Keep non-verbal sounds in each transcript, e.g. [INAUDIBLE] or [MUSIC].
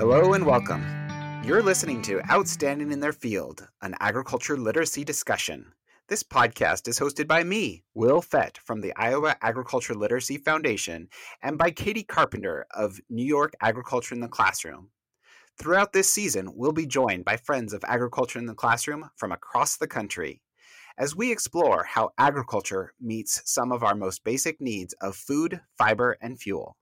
Hello and welcome. You're listening to Outstanding in Their Field, an agriculture literacy discussion. This podcast is hosted by me, Will Fett from the Iowa Agriculture Literacy Foundation, and by Katie Carpenter of New York Agriculture in the Classroom. Throughout this season, we'll be joined by friends of Agriculture in the Classroom from across the country as we explore how agriculture meets some of our most basic needs of food, fiber, and fuel.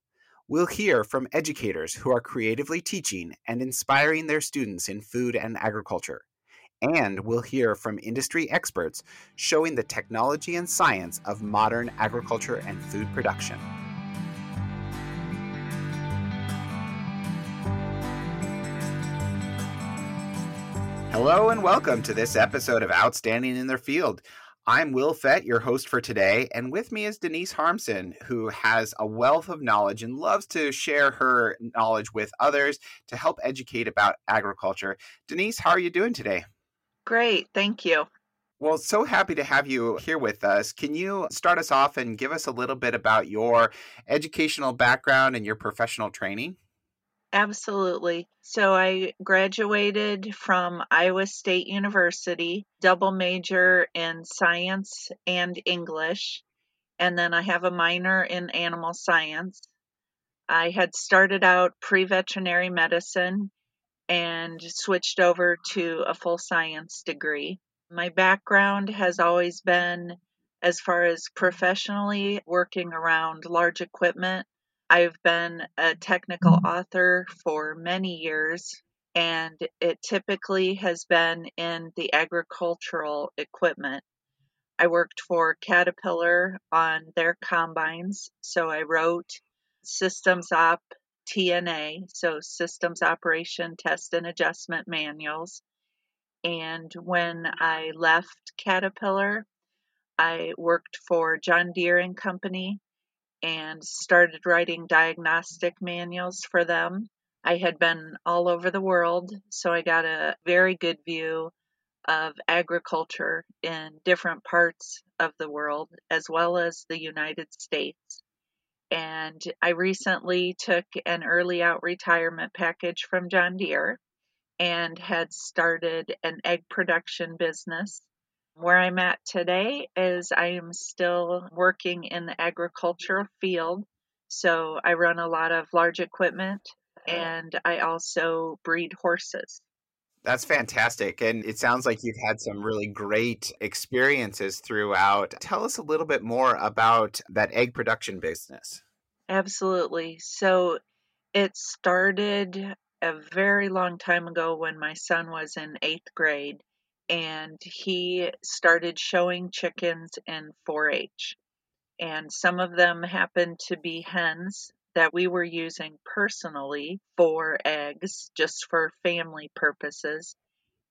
We'll hear from educators who are creatively teaching and inspiring their students in food and agriculture. And we'll hear from industry experts showing the technology and science of modern agriculture and food production. Hello and welcome to this episode of Outstanding in Their Field. I'm Will Fett, your host for today, and with me is Denise Harmson, who has a wealth of knowledge and loves to share her knowledge with others to help educate about agriculture. Denise, how are you doing today? Great, thank you. Well, so happy to have you here with us. Can you start us off and give us a little bit about your educational background and your professional training? Absolutely. So I graduated from Iowa State University, double major in science and English, and then I have a minor in animal science. I had started out pre veterinary medicine and switched over to a full science degree. My background has always been, as far as professionally, working around large equipment I've been a technical mm-hmm. author for many years, and it typically has been in the agricultural equipment. I worked for Caterpillar on their combines, so I wrote Systems Op TNA, so Systems Operation Test and Adjustment Manuals. And when I left Caterpillar, I worked for John Deere and Company and started writing diagnostic manuals for them. I had been all over the world, so I got a very good view of agriculture in different parts of the world, as well as the United States. And I recently took an early out retirement package from John Deere and had started an egg production business where I'm at today is I am still working in the agricultural field. So I run a lot of large equipment uh-huh. and I also breed horses. That's fantastic. And it sounds like you've had some really great experiences throughout. Tell us a little bit more about that egg production business. Absolutely. So it started a very long time ago when my son was in eighth grade and he started showing chickens in 4 H. And some of them happened to be hens that we were using personally for eggs, just for family purposes.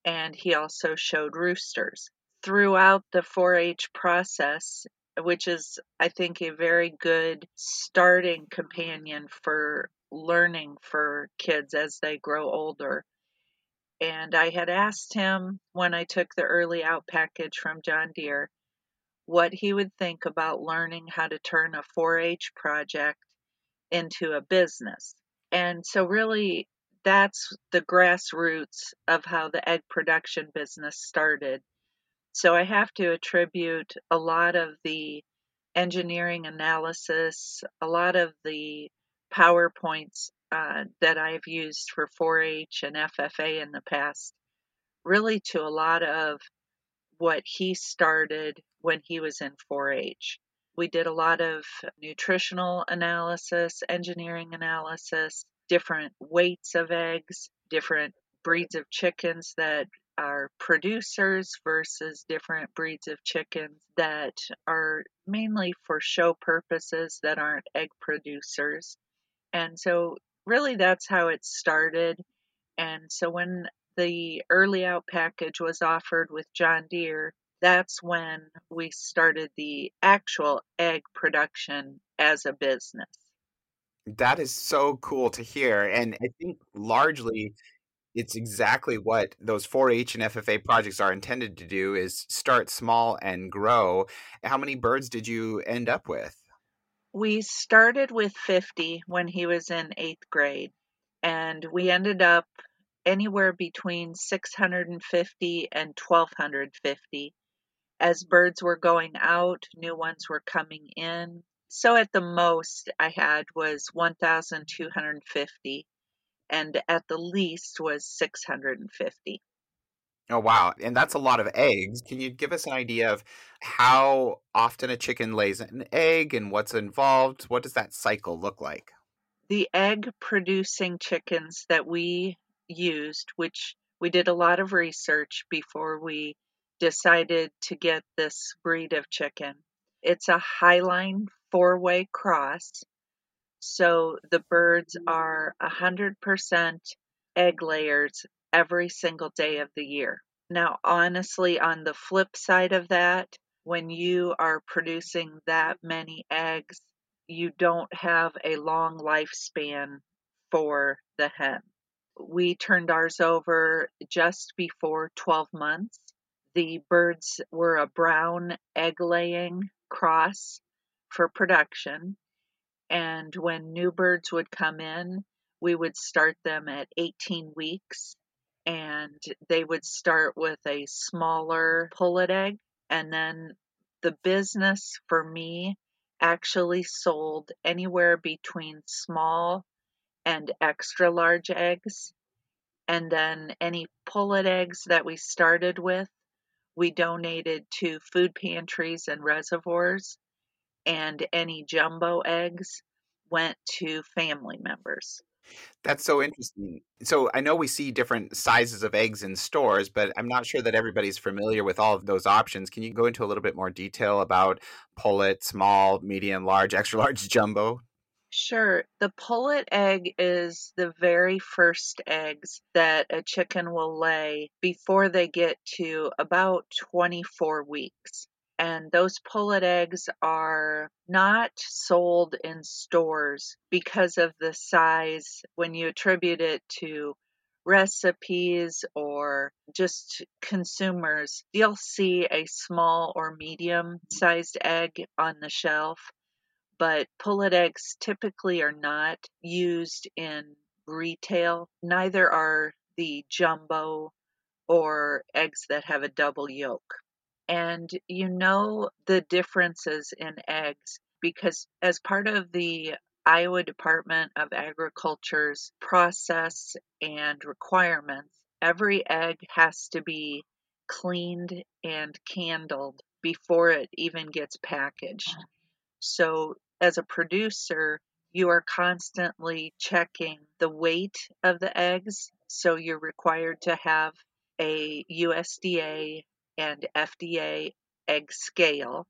And he also showed roosters. Throughout the 4 H process, which is, I think, a very good starting companion for learning for kids as they grow older and I had asked him when I took the early out package from John Deere what he would think about learning how to turn a 4 H project into a business. And so, really, that's the grassroots of how the egg production business started. So, I have to attribute a lot of the engineering analysis, a lot of the PowerPoints uh, that I've used for 4 H and FFA in the past, really to a lot of what he started when he was in 4 H. We did a lot of nutritional analysis, engineering analysis, different weights of eggs, different breeds of chickens that are producers versus different breeds of chickens that are mainly for show purposes that aren't egg producers. And so really that's how it started. And so when the early out package was offered with John Deere, that's when we started the actual egg production as a business. That is so cool to hear. And I think largely it's exactly what those 4-H and FFA projects are intended to do is start small and grow. How many birds did you end up with? We started with 50 when he was in eighth grade. And we ended up anywhere between 650 and 1250. As birds were going out, new ones were coming in. So at the most I had was 1,250, and at the least was 650. Oh, wow. And that's a lot of eggs. Can you give us an idea of how often a chicken lays an egg and what's involved? What does that cycle look like? The egg producing chickens that we used, which we did a lot of research before we decided to get this breed of chicken. It's a Hy-Line four way cross. So the birds are 100% egg layers every single day of the year. Now, honestly, on the flip side of that, when you are producing that many eggs, you don't have a long lifespan for the hen. We turned ours over just before 12 months. The birds were a brown egg laying cross for production. And when new birds would come in, we would start them at 18 weeks and they would start with a smaller pullet egg. And then the business for me actually sold anywhere between small and extra large eggs. And then any pullet eggs that we started with, we donated to food pantries and reservoirs. And any jumbo eggs went to family members. That's so interesting. So I know we see different sizes of eggs in stores, but I'm not sure that everybody's familiar with all of those options. Can you go into a little bit more detail about pullet, small, medium, large, [LAUGHS] extra large, jumbo? Sure. The pullet egg is the very first eggs that a chicken will lay before they get to about 24 weeks and those pullet eggs are not sold in stores because of the size. When you attribute it to recipes or just consumers you'll see a small or medium sized egg on the shelf but pullet eggs typically are not used in retail. Neither are the jumbo or eggs that have a double yolk and you know the differences in eggs because as part of the Iowa Department of Agriculture's process and requirements, every egg has to be cleaned and candled before it even gets packaged. Mm. So, as a producer, you are constantly checking the weight of the eggs. So, you're required to have a USDA and FDA egg scale.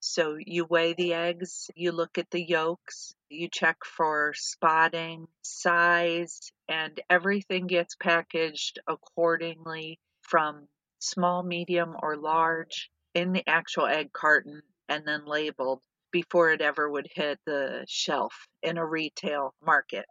So you weigh the eggs, you look at the yolks, you check for spotting, size, and everything gets packaged accordingly from small, medium, or large in the actual egg carton and then labeled before it ever would hit the shelf in a retail market.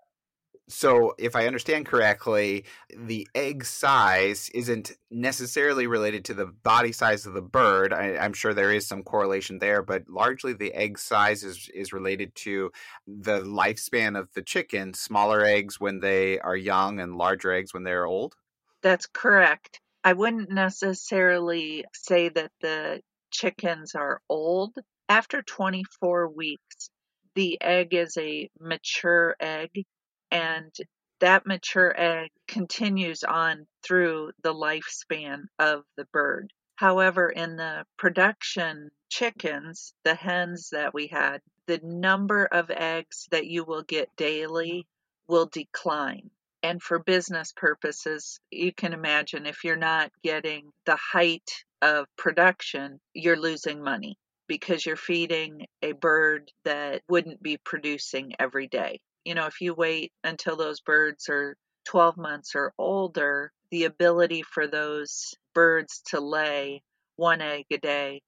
So, if I understand correctly, the egg size isn't necessarily related to the body size of the bird. I, am sure there is some correlation there, but largely the egg size is, is related to the lifespan of the chicken. Smaller eggs when they are young, and larger eggs when they're old. That's correct. I wouldn't necessarily say that the chickens are old. After 24 weeks, the egg is a mature egg and that mature egg continues on through the lifespan of the bird. However, in the production chickens, the hens that we had, the number of eggs that you will get daily will decline. And for business purposes, you can imagine if you're not getting the height of production, you're losing money because you're feeding a bird that wouldn't be producing every day you know, if you wait until those birds are 12 months or older, the ability for those birds to lay one egg a day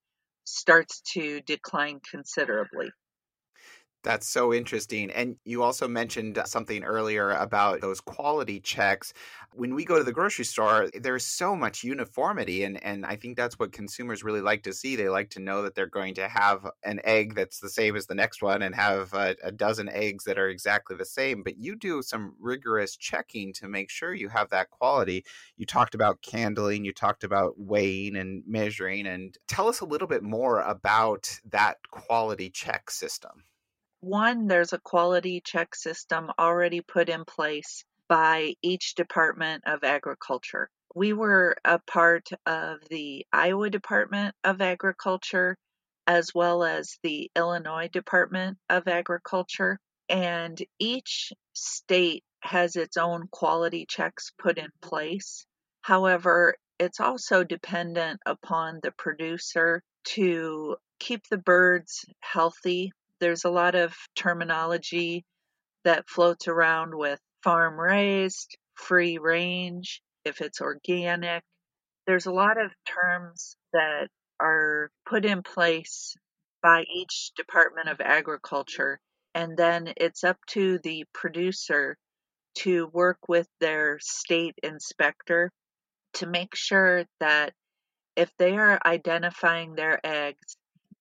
starts to decline considerably. That's so interesting. And you also mentioned uh, something earlier about those quality checks. When we go to the grocery store, there's so much uniformity. And, and I think that's what consumers really like to see. They like to know that they're going to have an egg that's the same as the next one and have a, a dozen eggs that are exactly the same. But you do some rigorous checking to make sure you have that quality. You talked about candling, you talked about weighing and measuring. And tell us a little bit more about that quality check system. One, there's a quality check system already put in place by each Department of Agriculture. We were a part of the Iowa Department of Agriculture as well as the Illinois Department of Agriculture, and each state has its own quality checks put in place. However, it's also dependent upon the producer to keep the birds healthy there's a lot of terminology that floats around with farm raised, free range, if it's organic. There's a lot of terms that are put in place by each Department of Agriculture, and then it's up to the producer to work with their state inspector to make sure that if they are identifying their eggs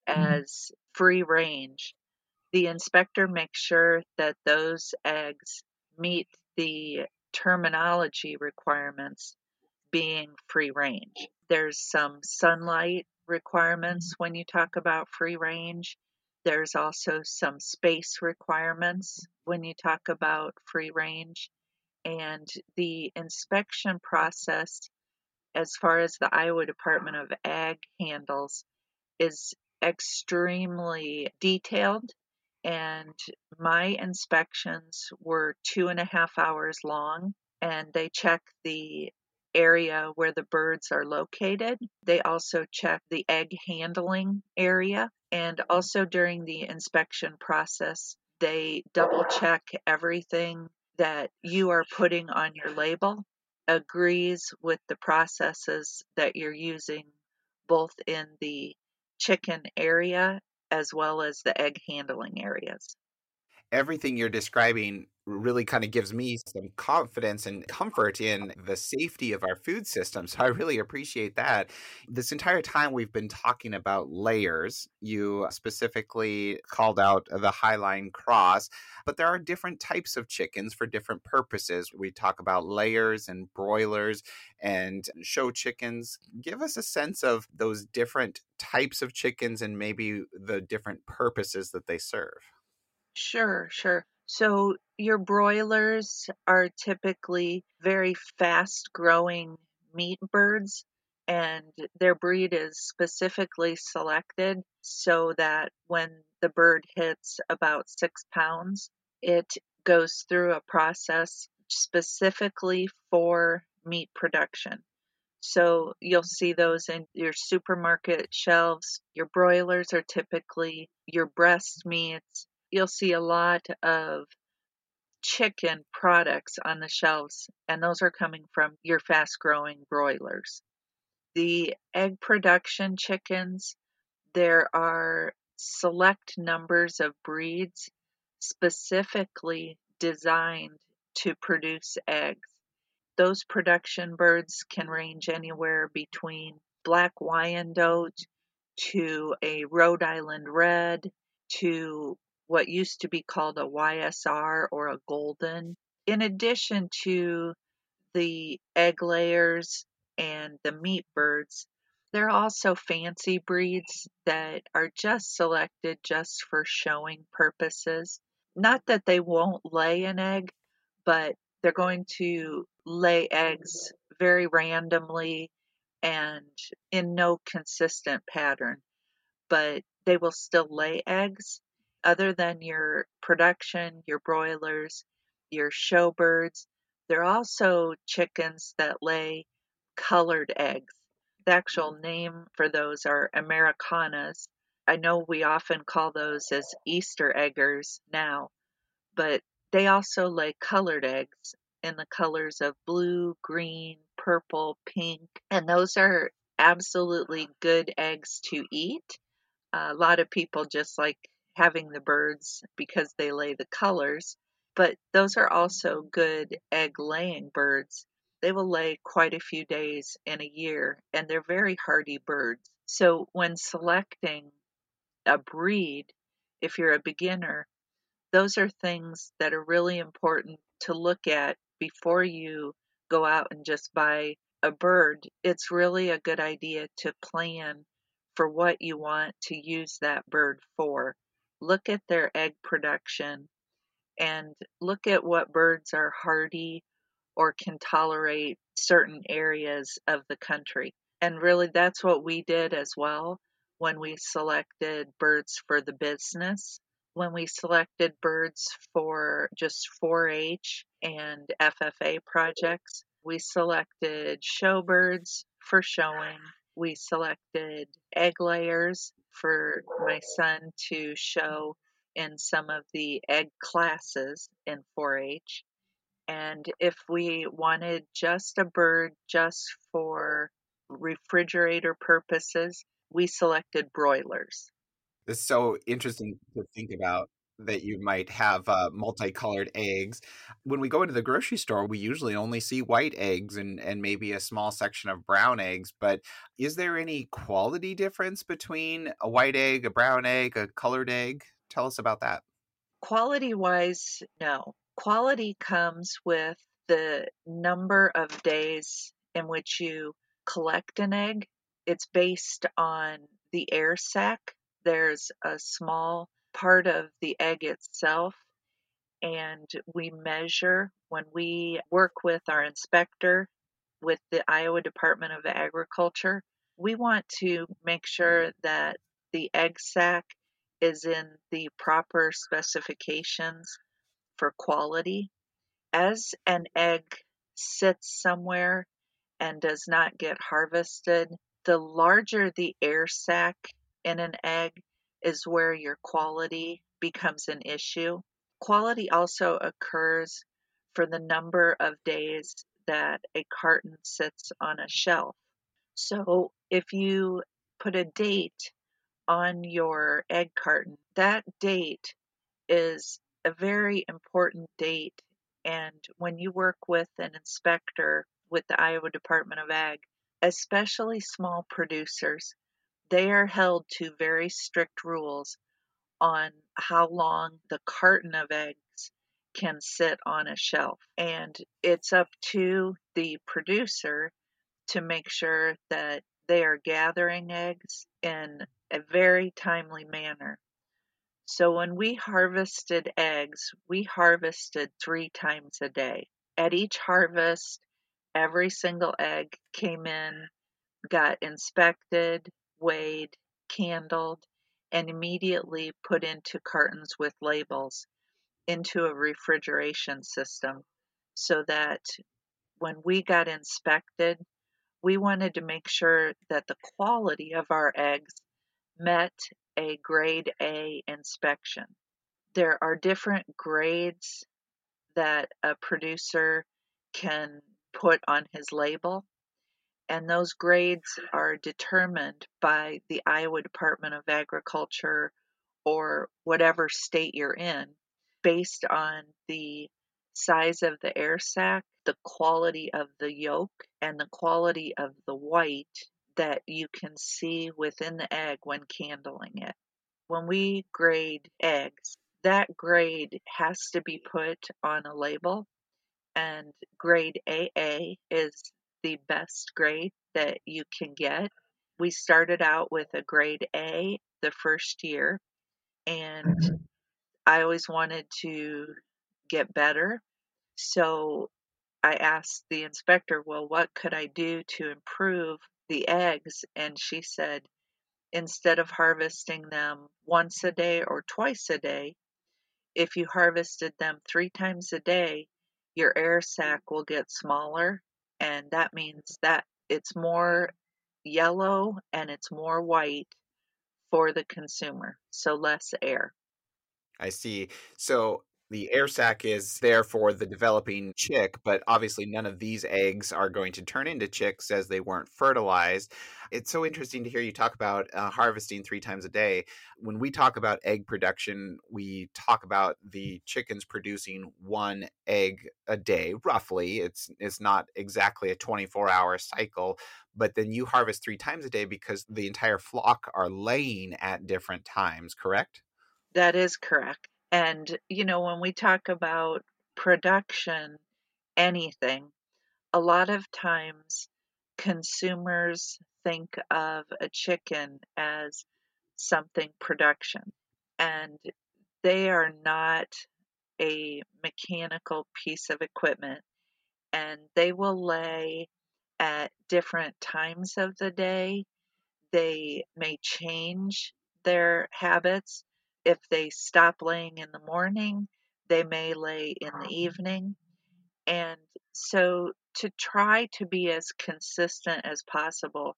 mm-hmm. as free range, the inspector makes sure that those eggs meet the terminology requirements being free range. There's some sunlight requirements mm-hmm. when you talk about free range. There's also some space requirements when you talk about free range. And the inspection process, as far as the Iowa Department of Ag handles, is extremely detailed and my inspections were two and a half hours long and they check the area where the birds are located. They also check the egg handling area and also during the inspection process they double check everything that you are putting on your label agrees with the processes that you're using both in the chicken area as well as the egg handling areas. Everything you're describing really kind of gives me some confidence and comfort in the safety of our food system. So I really appreciate that. This entire time we've been talking about layers. You specifically called out the Hy-Line Cross, but there are different types of chickens for different purposes. We talk about layers and broilers and show chickens. Give us a sense of those different types of chickens and maybe the different purposes that they serve. Sure, sure. So your broilers are typically very fast growing meat birds and their breed is specifically selected so that when the bird hits about six pounds, it goes through a process specifically for meat production. So you'll see those in your supermarket shelves. Your broilers are typically your breast meats. You'll see a lot of chicken products on the shelves, and those are coming from your fast growing broilers. The egg production chickens, there are select numbers of breeds specifically designed to produce eggs. Those production birds can range anywhere between black Wyandotte to a Rhode Island red to what used to be called a YSR or a golden. In addition to the egg layers and the meat birds, there are also fancy breeds that are just selected just for showing purposes. Not that they won't lay an egg, but they're going to lay eggs very randomly and in no consistent pattern, but they will still lay eggs other than your production, your broilers, your show birds, there are also chickens that lay colored eggs. The actual mm-hmm. name for those are Americanas. I know we often call those as Easter eggers now, but they also lay colored eggs in the colors of blue, green, purple, pink, and those are absolutely good eggs to eat. a lot of people just like having the birds because they lay the colors, but those are also good egg laying birds. They will lay quite a few days in a year and they're very hardy birds. So when selecting a breed, if you're a beginner, those are things that are really important to look at before you go out and just buy a bird. It's really a good idea to plan for what you want to use that bird for. Look at their egg production and look at what birds are hardy or can tolerate certain areas of the country. And really, that's what we did as well when we selected birds for the business. When we selected birds for just 4 H and FFA projects, we selected show birds for showing. We selected egg layers for my son to show in some of the egg classes in 4 H. And if we wanted just a bird just for refrigerator purposes, we selected broilers. It's so interesting to think about that you might have uh, multicolored eggs. When we go into the grocery store, we usually only see white eggs and, and maybe a small section of brown eggs. But is there any quality difference between a white egg, a brown egg, a colored egg? Tell us about that. Quality wise, no. Quality comes with the number of days in which you collect an egg. It's based on the air sac. There's a small part of the egg itself, and we measure when we work with our inspector with the Iowa Department of Agriculture. We want to make sure that the egg sac is in the proper specifications for quality. As an egg sits somewhere and does not get harvested, the larger the air sac in an egg is where your quality becomes an issue. Quality also occurs for the number of days that a carton sits on a shelf. So if you put a date on your egg carton, that date is a very important date. And when you work with an inspector with the Iowa Department of Ag, especially small producers, they are held to very strict rules on how long the carton of eggs can sit on a shelf. And it's up to the producer to make sure that they are gathering eggs in a very timely manner. So when we harvested eggs, we harvested three times a day. At each harvest, every single egg came in, got inspected, weighed, candled, and immediately put into cartons with labels into a refrigeration system so that when we got inspected, we wanted to make sure that the quality of our eggs met a grade A inspection. There are different grades that a producer can put on his label, and those grades are determined by the Iowa Department of Agriculture or whatever state you're in based on the size of the air sac, the quality of the yolk, and the quality of the white that you can see within the egg when candling it. When we grade eggs, that grade has to be put on a label, and grade AA is the best grade that you can get. We started out with a grade A the first year, and mm-hmm. I always wanted to get better. So I asked the inspector, well, what could I do to improve the eggs? And she said, instead of harvesting them once a day or twice a day, if you harvested them three times a day, your air sac will get smaller. And that means that it's more yellow and it's more white for the consumer. So less air. I see. So the air sac is there for the developing chick, but obviously none of these eggs are going to turn into chicks as they weren't fertilized. It's so interesting to hear you talk about uh, harvesting three times a day. When we talk about egg production, we talk about the chickens producing one egg a day, roughly. It's it's not exactly a 24 hour cycle, but then you harvest three times a day because the entire flock are laying at different times, correct? That is correct. And, you know, when we talk about production, anything, a lot of times consumers think of a chicken as something production, and they are not a mechanical piece of equipment, and they will lay at different times of the day. They may change their habits. If they stop laying in the morning, they may lay in the evening. And so to try to be as consistent as possible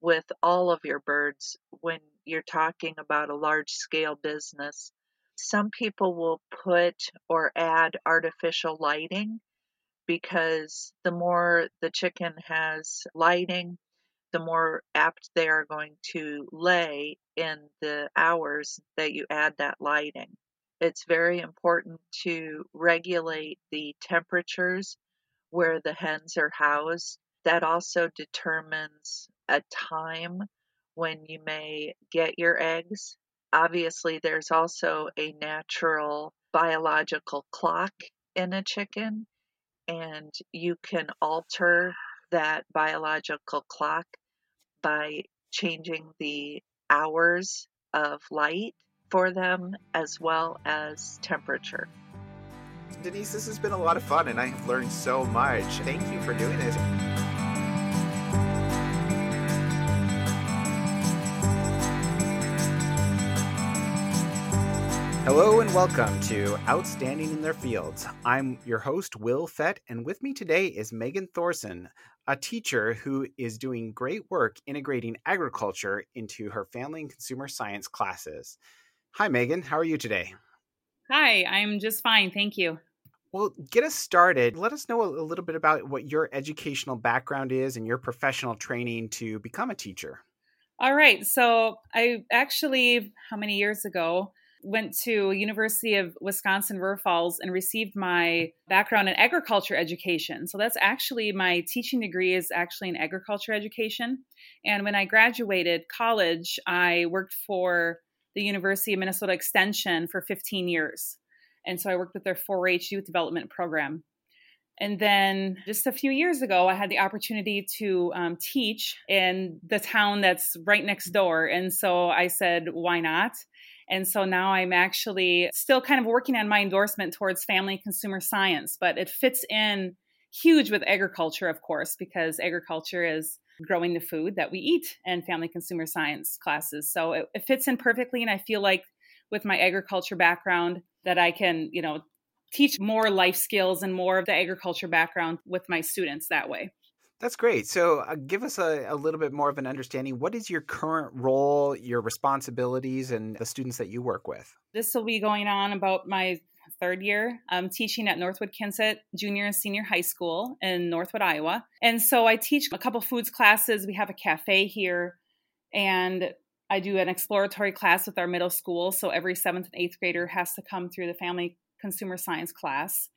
with all of your birds when you're talking about a large scale business. Some people will put or add artificial lighting because the more the chicken has lighting, the more apt they are going to lay in the hours that you add that lighting. It's very important to regulate the temperatures where the hens are housed. That also determines a time when you may get your eggs. Obviously, there's also a natural biological clock in a chicken, and you can alter that biological clock by changing the hours of light for them as well as temperature. Denise, this has been a lot of fun and I have learned so much. Thank you for doing this. Welcome to Outstanding in Their Fields. I'm your host, Will Fett, and with me today is Megan Thorson, a teacher who is doing great work integrating agriculture into her family and consumer science classes. Hi, Megan. How are you today? Hi, I'm just fine. Thank you. Well, get us started. Let us know a, little bit about what your educational background is and your professional training to become a teacher. All right. So, I actually, how many years ago, went to University of Wisconsin River Falls and received my background in agriculture education. So that's actually my teaching degree is actually in agriculture education. And when I graduated college, I worked for the University of Minnesota Extension for 15 years. And so I worked with their 4-H youth development program. And then just a few years ago, I had the opportunity to um, teach in the town that's right next door. And so I said, why not? And so now I'm actually still kind of working on my endorsement towards family consumer science, but it fits in huge with agriculture, of course, because agriculture is growing the food that we eat and family consumer science classes. So it, it fits in perfectly. And I feel like with my agriculture background that I can, you know, teach more life skills and more of the agriculture background with my students that way. That's great. So, uh, give us a, a, little bit more of an understanding. What is your current role, your responsibilities, and the students that you work with? This will be going on about my third year. I'm teaching at Northwood Kensett Junior and Senior High School in Northwood, Iowa. And so I teach a couple foods classes. We have a cafe here, and I do an exploratory class with our middle school. So every seventh and eighth grader has to come through the family consumer science class.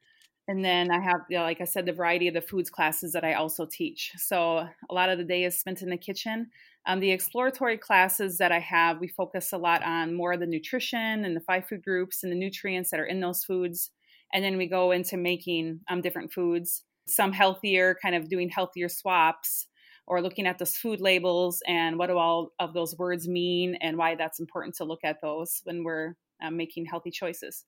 And then I have, you know, like I said, the variety of the foods classes that I also teach. So a lot of the day is spent in the kitchen. Um, the exploratory classes that I have, we focus a lot on more of the nutrition and the five food groups and the nutrients that are in those foods. And then we go into making um, different foods, some healthier, kind of doing healthier swaps or looking at those food labels and what do all of those words mean and why that's important to look at those when we're um, making healthy choices.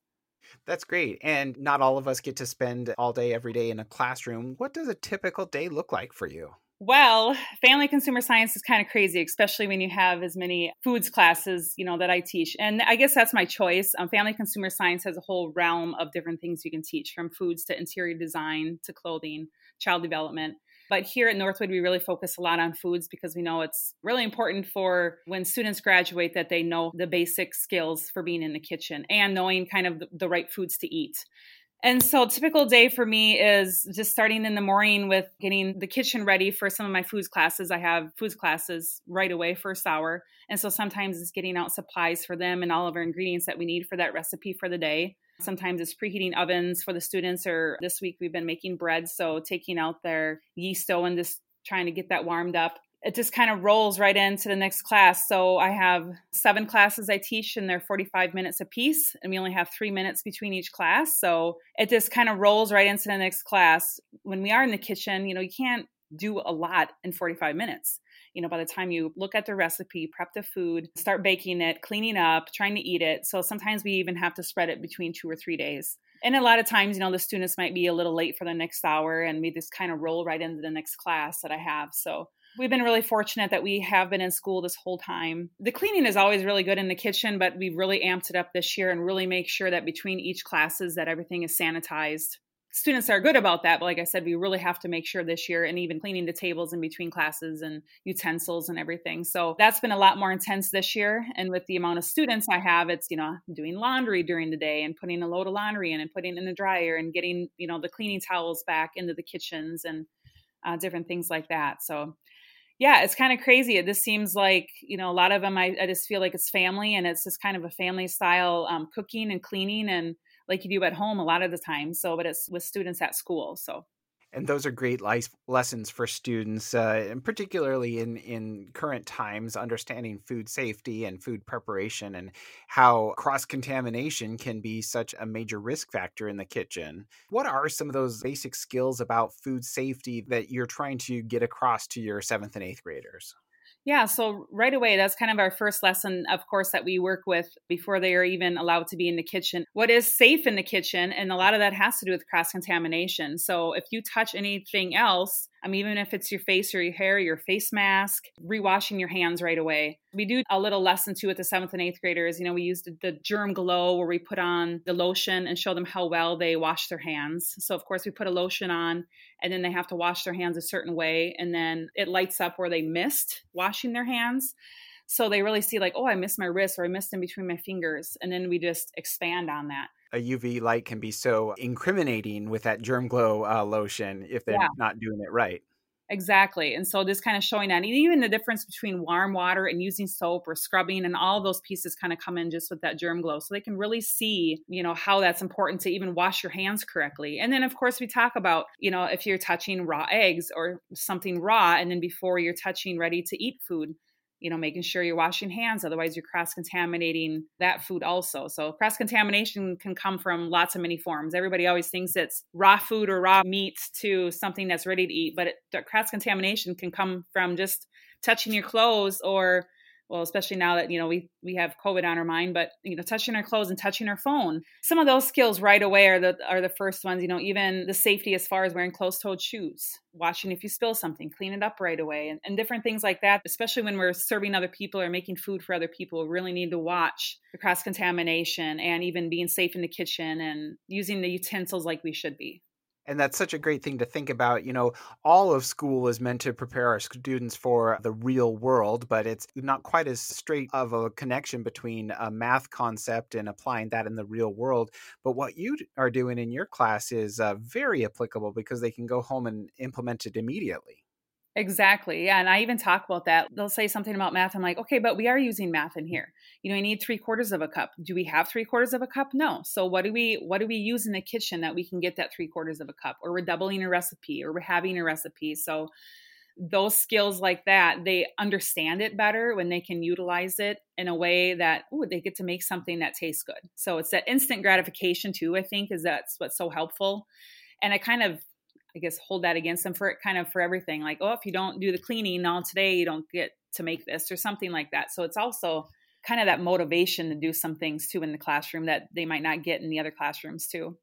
That's great. And not all of us get to spend all day, every day in a classroom. What does a typical day look like for you? Well, family consumer science is kind of crazy, especially when you have as many foods classes, you know, that I teach. And I guess that's my choice. Um, family consumer science has a whole realm of different things you can teach, from foods to interior design to clothing, child development. But here at Northwood, we really focus a lot on foods because we know it's really important for when students graduate that they know the basic skills for being in the kitchen and knowing kind of the right foods to eat. And so, typical day for me is just starting in the morning with getting the kitchen ready for some of my foods classes. I have foods classes right away, first hour. And so, sometimes it's getting out supplies for them and all of our ingredients that we need for that recipe for the day. Sometimes it's preheating ovens for the students, or this week we've been making bread. So, taking out their yeast dough and just trying to get that warmed up it just kind of rolls right into the next class. So I have seven classes I teach, and they're 45 minutes a piece, and we only have three minutes between each class. So it just kind of rolls right into the next class. When we are in the kitchen, you know, you can't do a lot in 45 minutes. You know, by the time you look at the recipe, prep the food, start baking it, cleaning up, trying to eat it. So sometimes we even have to spread it between two or three days. And a lot of times, you know, the students might be a little late for the next hour, and we just kind of roll right into the next class that I have. So We've been really fortunate that we have been in school this whole time. The cleaning is always really good in the kitchen, but we really amped it up this year and really make sure that between each classes that everything is sanitized. Students are good about that, but like I said, we really have to make sure this year and even cleaning the tables in between classes and utensils and everything. So that's been a lot more intense this year. And with the amount of students I have, it's, you know, doing laundry during the day and putting a load of laundry in and putting in the dryer and getting, you know, the cleaning towels back into the kitchens and uh, different things like that. So yeah, it's kind of crazy. Just seems like, you know, a lot of them, I, I just feel like it's family and it's just kind of a family style um, cooking and cleaning and like you do at home a lot of the time. So, but it's with students at school. So and those are great life lessons for students, uh, and particularly in in current times, understanding food safety and food preparation, and how cross contamination can be such a major risk factor in the kitchen. What are some of those basic skills about food safety that you're trying to get across to your seventh and eighth graders? Yeah, so right away, that's kind of our first lesson, of course, that we work with before they are even allowed to be in the kitchen. What is safe in the kitchen? And a lot of that has to do with cross contamination. So if you touch anything else, I mean, even if it's your face or your hair, your face mask, rewashing your hands right away. We do a little lesson too with the seventh and eighth graders. You know, we use the, the germ glow where we put on the lotion and show them how well they wash their hands. So, of course, we put a lotion on and then they have to wash their hands a certain way. And then it lights up where they missed washing their hands. So they really see, like, oh, I missed my wrist or I missed in between my fingers. And then we just expand on that a UV light can be so incriminating with that germ glow uh, lotion if they're yeah. not doing it right. Exactly. And so this kind of showing that even the difference between warm water and using soap or scrubbing and all those pieces kind of come in just with that germ glow. So they can really see, you know, how that's important to even wash your hands correctly. And then of course we talk about, you know, if you're touching raw eggs or something raw and then before you're touching ready to eat food, you know, making sure you're washing hands. Otherwise, you're cross contaminating that food also. So, cross contamination can come from lots of many forms. Everybody always thinks it's raw food or raw meat to something that's ready to eat, but it, the cross contamination can come from just touching your clothes or well especially now that you know we we have covid on our mind but you know touching our clothes and touching our phone. Some of those skills right away are the are the first ones you know even the safety as far as wearing closed-toed shoes watching if you spill something clean it up right away and, and different things like that especially when we're serving other people or making food for other people we really need to watch the cross contamination and even being safe in the kitchen and using the utensils like we should be and that's such a great thing to think about. You know, all of school is meant to prepare our students for the real world, but it's not quite as straight of a connection between a math concept and applying that in the real world. But what you are doing in your class is uh, very applicable because they can go home and implement it immediately. Exactly. Yeah. And I even talk about that. They'll say something about math. I'm like, okay, but we are using math in here. You know, I need three quarters of a cup. Do we have three quarters of a cup? No. So what do we what do we use in the kitchen that we can get that three quarters of a cup? Or we're doubling a recipe or we're having a recipe. So those skills like that, they understand it better when they can utilize it in a way that oh, they get to make something that tastes good. So it's that instant gratification too, I think, is that's what's so helpful. And I kind of I guess hold that against them for it kind of for everything. Like, oh, if you don't do the cleaning now today, you don't get to make this or something like that. So it's also kind of that motivation to do some things too in the classroom that they might not get in the other classrooms too.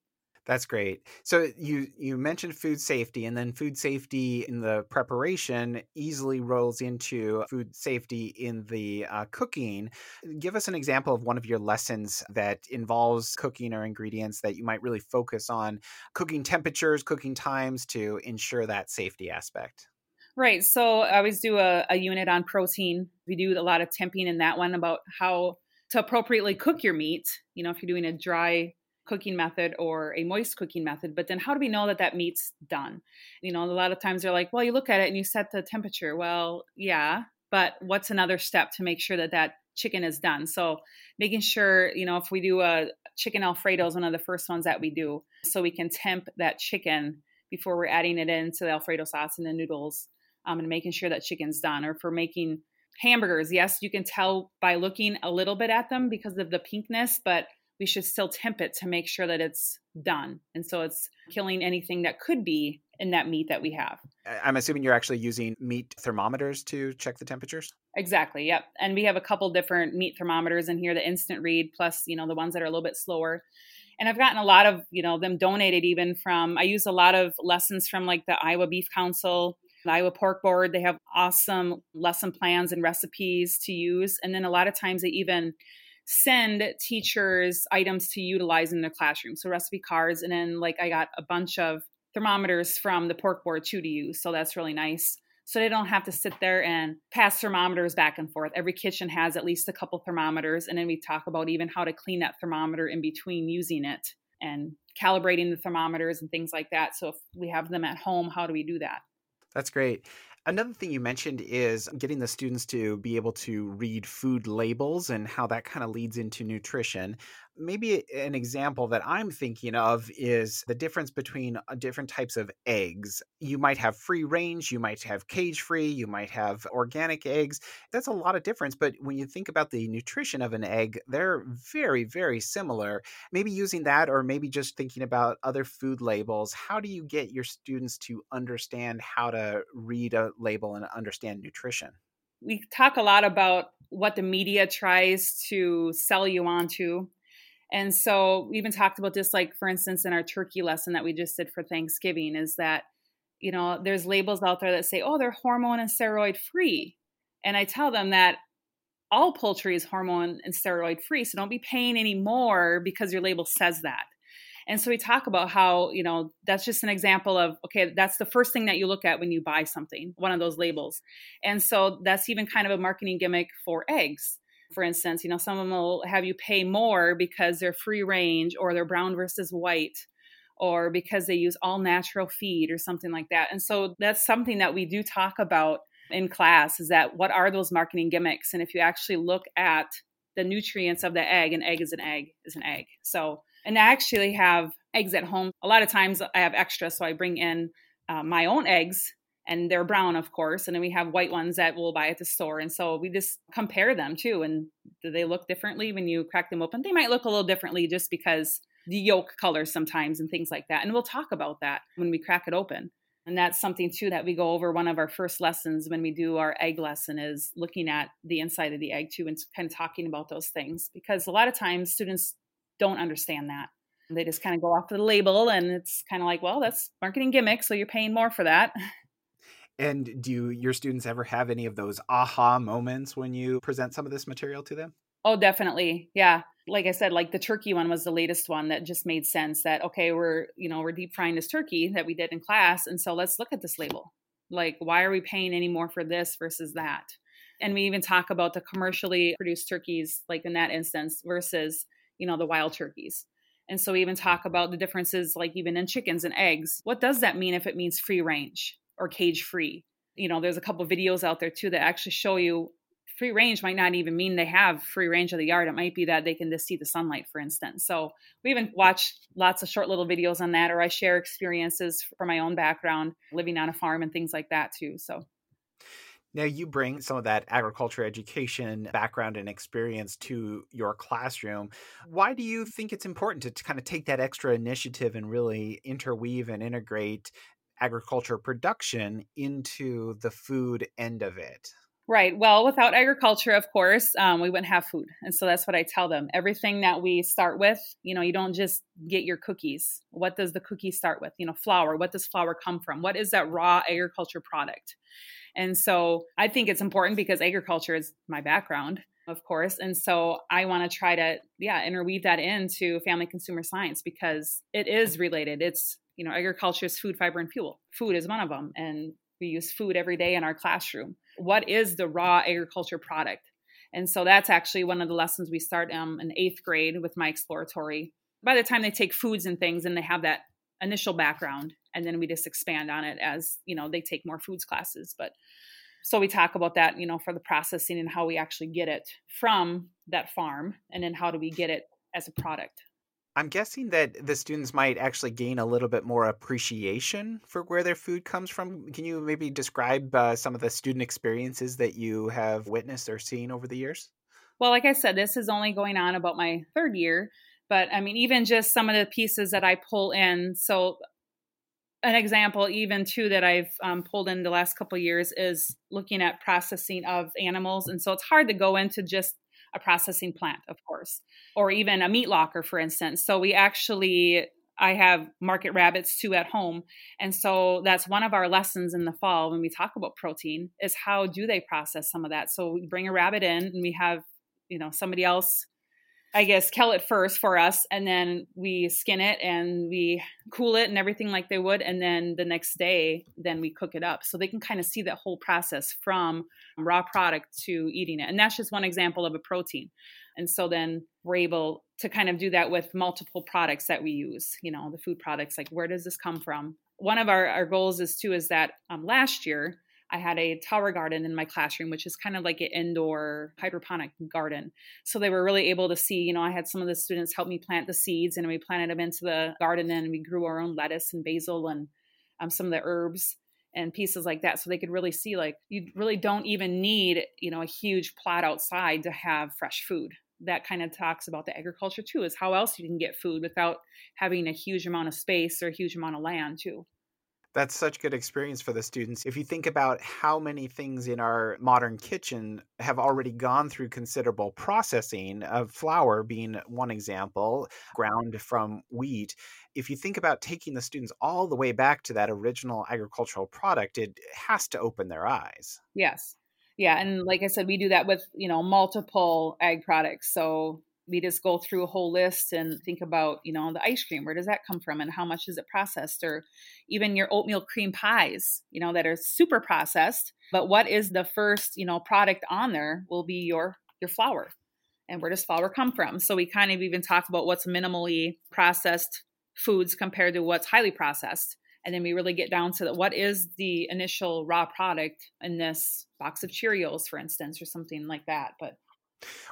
That's great. So you you mentioned food safety, and then food safety in the preparation easily rolls into food safety in the uh, cooking. Give us an example of one of your lessons that involves cooking or ingredients that you might really focus on cooking temperatures, cooking times to ensure that safety aspect. Right. So I always do a, a unit on protein. We do a lot of temping in that one about how to appropriately cook your meat. You know, if you're doing a dry cooking method or a moist cooking method but then how do we know that that meat's done? You know a lot of times they're like well you look at it and you set the temperature. Well yeah but what's another step to make sure that that chicken is done? So making sure you know if we do a chicken alfredo is one of the first ones that we do so we can temp that chicken before we're adding it into the alfredo sauce and the noodles um, and making sure that chicken's done or for making hamburgers yes you can tell by looking a little bit at them because of the pinkness but we should still temp it to make sure that it's done. And so it's killing anything that could be in that meat that we have. I'm assuming you're actually using meat thermometers to check the temperatures? Exactly. Yep. And we have a couple different meat thermometers in here, the instant read plus, you know, the ones that are a little bit slower. And I've gotten a lot of, you know, them donated even from I use a lot of lessons from like the Iowa Beef Council, the Iowa Pork Board. They have awesome lesson plans and recipes to use. And then a lot of times they even send teachers items to utilize in their classroom. So recipe cards, and then like I got a bunch of thermometers from the pork board too to use. So that's really nice. So they don't have to sit there and pass thermometers back and forth. Every kitchen has at least a couple thermometers, and then we talk about even how to clean that thermometer in between using it and calibrating the thermometers and things like that. So if we have them at home, how do we do that? That's great. Another thing you mentioned is getting the students to be able to read food labels and how that kind of leads into nutrition maybe an example that I'm thinking of is the difference between uh, different types of eggs. You might have free range, you might have cage free, you might have organic eggs. That's a lot of difference. But when you think about the nutrition of an egg, they're very, very similar. Maybe using that, or maybe just thinking about other food labels. How do you get your students to understand how to read a label and understand nutrition? We talk a lot about what the media tries to sell you onto and so we even talked about this, like, for instance, in our turkey lesson that we just did for Thanksgiving, is that, you know, there's labels out there that say, oh, they're hormone and steroid free. And I tell them that all poultry is hormone and steroid free. So don't be paying any more because your label says that. And so we talk about how, you know, that's just an example of, okay, that's the first thing that you look at when you buy something, one of those labels. And so that's even kind of a marketing gimmick for eggs for instance, you know, some of them will have you pay more because they're free range or they're brown versus white or because they use all natural feed or something like that. And so that's something that we do talk about in class is that what are those marketing gimmicks? And if you actually look at the nutrients of the egg, an egg is an egg is an egg. So, and I actually have eggs at home. A lot of times I have extra, so I bring in uh, my own eggs and they're brown, of course. And then we have white ones that we'll buy at the store. And so we just compare them too. And do they look differently when you crack them open? They might look a little differently just because the yolk colors sometimes and things like that. And we'll talk about that when we crack it open. And that's something too that we go over. One of our first lessons when we do our egg lesson is looking at the inside of the egg too and kind of talking about those things because a lot of times students don't understand that. They just kind of go off the label and it's kind of like, well, that's marketing gimmick, so you're paying more for that. [LAUGHS] And do your students ever have any of those aha moments when you present some of this material to them? Oh, definitely. Yeah. Like I said, like the turkey one was the latest one that just made sense that, okay, we're, you know, we're deep frying this turkey that we did in class. And so let's look at this label. Like, why are we paying any more for this versus that? And we even talk about the commercially produced turkeys, like in that instance, versus, you know, the wild turkeys. And so we even talk about the differences, like even in chickens and eggs. What does that mean if it means free range? Or cage free. You know, there's a couple videos out there too that actually show you free range might not even mean they have free range of the yard. It might be that they can just see the sunlight, for instance. So we even watch lots of short little videos on that, or I share experiences from my own background living on a farm and things like that too. So now you bring some of that agriculture education background and experience to your classroom. Why do you think it's important to, to kind of take that extra initiative and really interweave and integrate agriculture production into the food end of it? Right. Well, without agriculture, of course, um, we wouldn't have food. And so that's what I tell them. Everything that we start with, you know, you don't just get your cookies. What does the cookie start with? You know, flour. What does flour come from? What is that raw agriculture product? And so I think it's important because agriculture is my background, of course. And so I want to try to, yeah, interweave that into family consumer science because it is related. It's, you know, agriculture is food, fiber, and fuel. Food is one of them. And we use food every day in our classroom what is the raw agriculture product? And so that's actually one of the lessons we start um, in eighth grade with my exploratory. By the time they take foods and things and they have that initial background, and then we just expand on it as you know they take more foods classes. But so we talk about that, you know, for the processing and how we actually get it from that farm, and then how do we get it as a product. I'm guessing that the students might actually gain a little bit more appreciation for where their food comes from. Can you maybe describe uh, some of the student experiences that you have witnessed or seen over the years? Well, like I said, this is only going on about my third year, but I mean, even just some of the pieces that I pull in. So, an example, even too, that I've um, pulled in the last couple years is looking at processing of animals, and so it's hard to go into just a processing plant, of course, or even a meat locker, for instance. So we actually I have market rabbits too at home. And so that's one of our lessons in the fall when we talk about protein is how do they process some of that? So we bring a rabbit in and we have, you know, somebody else I guess, kill it first for us, and then we skin it and we cool it and everything like they would, and then the next day, then we cook it up, so they can kind of see that whole process from raw product to eating it, and that's just one example of a protein. And so then we're able to kind of do that with multiple products that we use. You know, the food products, like where does this come from? One of our, our goals is too is that um, last year I had a tower garden in my classroom, which is kind of like an indoor hydroponic garden. So they were really able to see, you know, I had some of the students help me plant the seeds and we planted them into the garden and we grew our own lettuce and basil and um, some of the herbs and pieces like that. So they could really see, like, you really don't even need, you know, a huge plot outside to have fresh food. That kind of talks about the agriculture too, is how else you can get food without having a huge amount of space or a huge amount of land too. That's such good experience for the students. If you think about how many things in our modern kitchen have already gone through considerable processing, of flour being one example, ground from wheat. If you think about taking the students all the way back to that original agricultural product, it has to open their eyes. Yes. Yeah, and like I said, we do that with, you know, multiple ag products. So we just go through a whole list and think about, you know, the ice cream, where does that come from and how much is it processed? Or even your oatmeal cream pies, you know, that are super processed. But what is the first, you know, product on there will be your your flour. And where does flour come from? So we kind of even talk about what's minimally processed foods compared to what's highly processed. And then we really get down to the, what is the initial raw product in this box of Cheerios, for instance, or something like that. But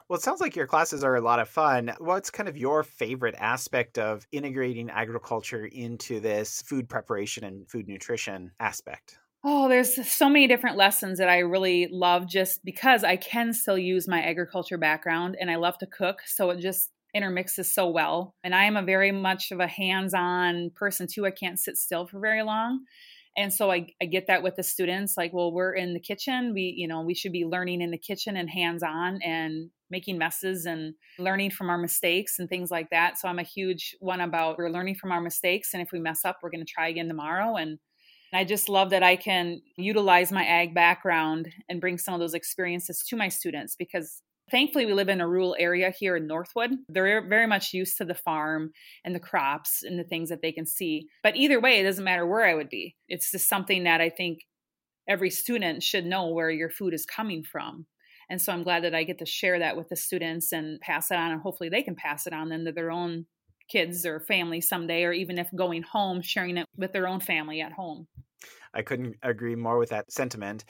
well, it sounds like your classes are a lot of fun. What's kind of your favorite aspect of integrating agriculture into this food preparation and food nutrition aspect? Oh, there's so many different lessons that I really love just because I can still use my agriculture background and I love to cook. So it just intermixes so well. And I am a very much of a hands on person too. I can't sit still for very long and so I, I get that with the students like well we're in the kitchen. We you know we should be learning in the kitchen and hands on and making messes and learning from our mistakes and things like that. So i'm a huge one about we're learning from our mistakes and if we mess up we're going to try again tomorrow. And I just love that I can utilize my ag background and bring some of those experiences to my students because Thankfully, we live in a rural area here in Northwood. They're very much used to the farm and the crops and the things that they can see. But either way, it doesn't matter where I would be. It's just something that I think every student should know where your food is coming from. And so I'm glad that I get to share that with the students and pass it on, and hopefully they can pass it on then to their own kids or family someday, or even if going home, sharing it with their own family at home. I couldn't agree more with that sentiment.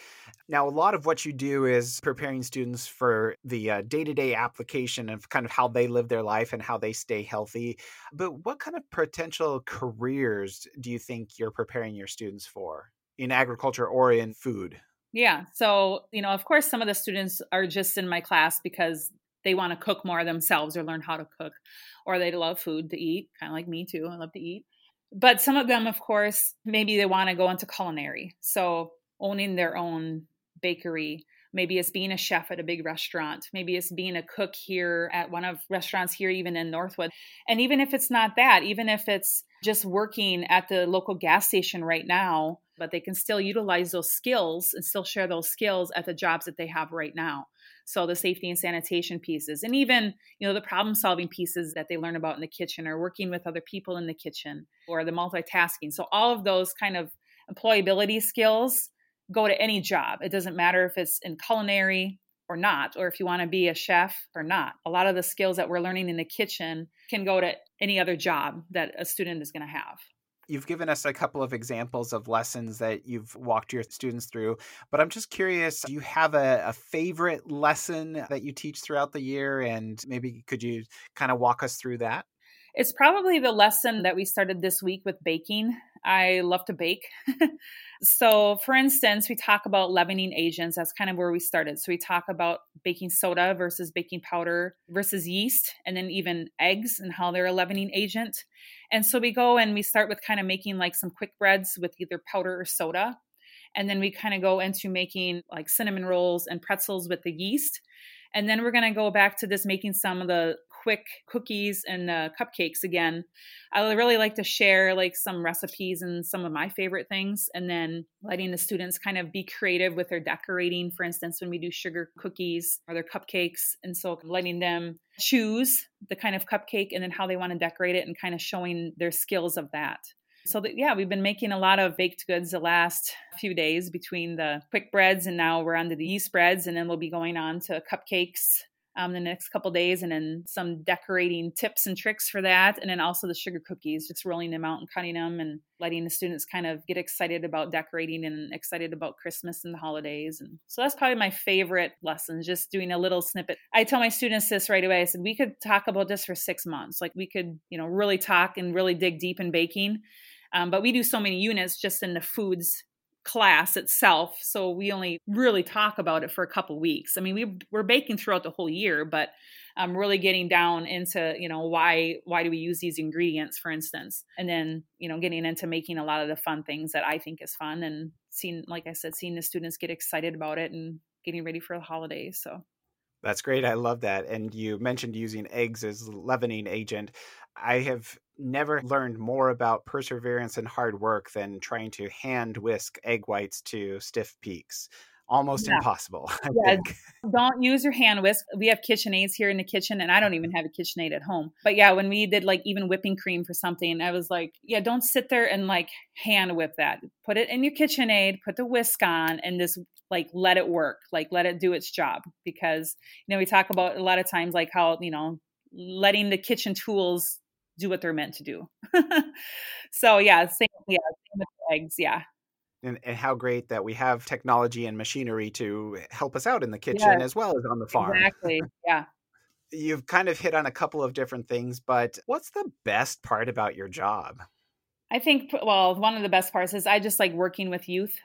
Now, a lot of what you do is preparing students for the day to day application of kind of how they live their life and how they stay healthy. But what kind of potential careers do you think you're preparing your students for in agriculture or in food? Yeah. So, you know, of course, some of the students are just in my class because they want to cook more themselves or learn how to cook, or they love food to eat, kind of like me too. I love to eat. But some of them, of course, maybe they want to go into culinary. So owning their own bakery, Maybe it's being a chef at a big restaurant. Maybe it's being a cook here at one of restaurants here, even in Northwood. And even if it's not that, even if it's just working at the local gas station right now, but they can still utilize those skills and still share those skills at the jobs that they have right now. So the safety and sanitation pieces, and even you know the problem solving pieces that they learn about in the kitchen, or working with other people in the kitchen, or the multitasking. So all of those kind of employability skills go to any job. It doesn't matter if it's in culinary or not, or if you want to be a chef or not. A lot of the skills that we're learning in the kitchen can go to any other job that a student is going to have. You've given us a couple of examples of lessons that you've walked your students through, but I'm just curious do you have a, a, favorite lesson that you teach throughout the year? And maybe could you kind of walk us through that? It's probably the lesson that we started this week with baking. I love to bake. [LAUGHS] so, for instance, we talk about leavening agents. That's kind of where we started. So, we talk about baking soda versus baking powder versus yeast, and then even eggs and how they're a leavening agent. And so, we go and we start with kind of making like some quick breads with either powder or soda. And then we kind of go into making like cinnamon rolls and pretzels with the yeast. And then we're going to go back to this making some of the quick cookies and uh, cupcakes again. I really like to share like some recipes and some of my favorite things, and then letting the students kind of be creative with their decorating. For instance, when we do sugar cookies or their cupcakes, and so letting them choose the kind of cupcake and then how they want to decorate it, and kind of showing their skills of that. So that yeah, we've been making a lot of baked goods the last few days between the quick breads and now we're on to the yeast breads and then we'll be going on to cupcakes um, the next couple days, and then some decorating tips and tricks for that, and then also the sugar cookies, just rolling them out and cutting them, and letting the students kind of get excited about decorating and excited about Christmas and the holidays. And so that's probably my favorite lesson, just doing a little snippet. I tell my students this right away. I said we could talk about this for six months, like we could, you know, really talk and really dig deep in baking. Um, but we do so many units just in the foods class itself so we only really talk about it for a couple weeks i mean we we're baking throughout the whole year but i'm um, really getting down into you know why why do we use these ingredients for instance and then you know getting into making a lot of the fun things that i think is fun and seeing like i said seeing the students get excited about it and getting ready for the holidays so that's great. I love that. And you mentioned using eggs as leavening agent. I have never learned more about perseverance and hard work than trying to hand whisk egg whites to stiff peaks. Almost yeah. impossible. [LAUGHS] I yeah, think. don't use your hand whisk. We have KitchenAids here in the kitchen, and I don't even mm-hmm. have a KitchenAid at home. But yeah, when we did like even whipping cream for something, I was like, yeah, don't sit there and like hand whip that. Put it in your KitchenAid, put the whisk on, and just like let it work, like let it do its job. Because you know we talk about a lot of times like how you know letting the kitchen tools do what they're meant to do. [LAUGHS] so yeah, same yeah, same with eggs, yeah. And, and, how great that we have technology and machinery to help us out in the kitchen as well as on the farm. Exactly. [LAUGHS] Yeah. You've kind of hit on a couple of different things, but what's the best part about your job? I think, well, one of the best parts is I just like working with youth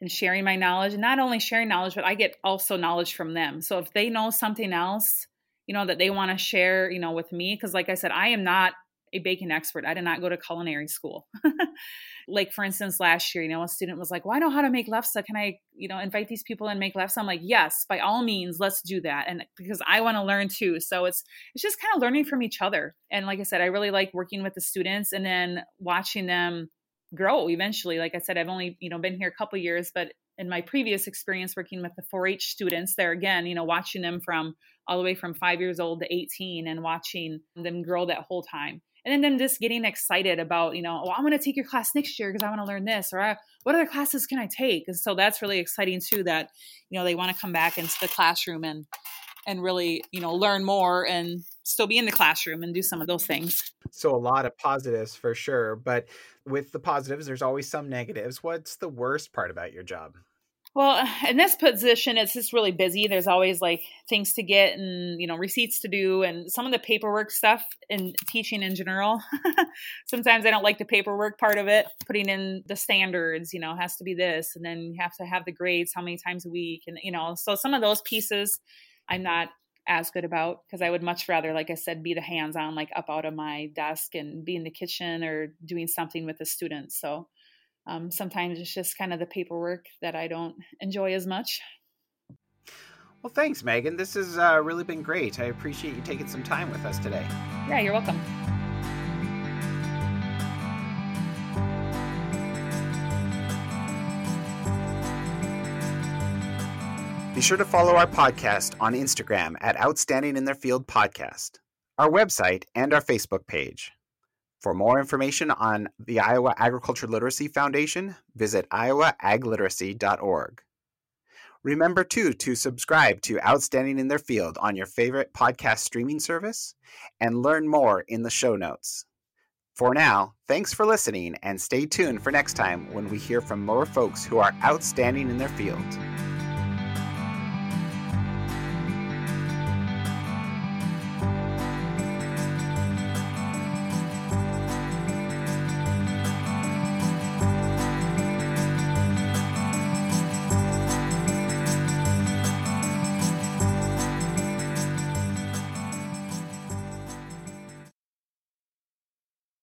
and sharing my knowledge. And not only sharing knowledge, but I get also knowledge from them. So if they know something else, you know, that they want to share, you know, with me, because like I said, I am not a baking expert. I did not go to culinary school. [LAUGHS] like for instance, last year, you know, a student was like, "Well, I know how to make lefse. Can I, you know, invite these people and make lefse?" I'm like, "Yes, by all means, let's do that." And because I want to learn too, so it's it's just kind of learning from each other. And like I said, I really like working with the students and then watching them grow eventually. Like I said, I've only you know been here a couple years, but in my previous experience working with the 4-H students, there again, you know, watching them from all the way from five years old to 18 and watching them grow that whole time and then just getting excited about you know oh i'm going to take your class next year because i want to learn this or uh, what other classes can i take? And so that's really exciting too that you know they want to come back into the classroom and and really you know learn more and still be in the classroom and do some of those things. So a lot of positives for sure but with the positives there's always some negatives. What's the worst part about your job well, in this position, it's just really busy. There's always like things to get and, you know, receipts to do and some of the paperwork stuff in teaching in general. [LAUGHS] Sometimes I don't like the paperwork part of it, putting in the standards, you know, has to be this. And then you have to have the grades how many times a week. And, you know, so some of those pieces I'm not as good about because I would much rather, like I said, be the hands on, like up out of my desk and be in the kitchen or doing something with the students. So, um, sometimes it's just kind of the paperwork that I don't enjoy as much. Well, thanks, Megan. This has uh, really been great. I appreciate you taking some time with us today. Yeah, you're welcome. Be sure to follow our podcast on Instagram at Outstanding in Their Field Podcast, our website, and our Facebook page. For more information on the Iowa Agriculture Literacy Foundation, visit iowaagliteracy.org. Remember, too, to subscribe to Outstanding in Their Field on your favorite podcast streaming service and learn more in the show notes. For now, thanks for listening and stay tuned for next time when we hear from more folks who are outstanding in their field.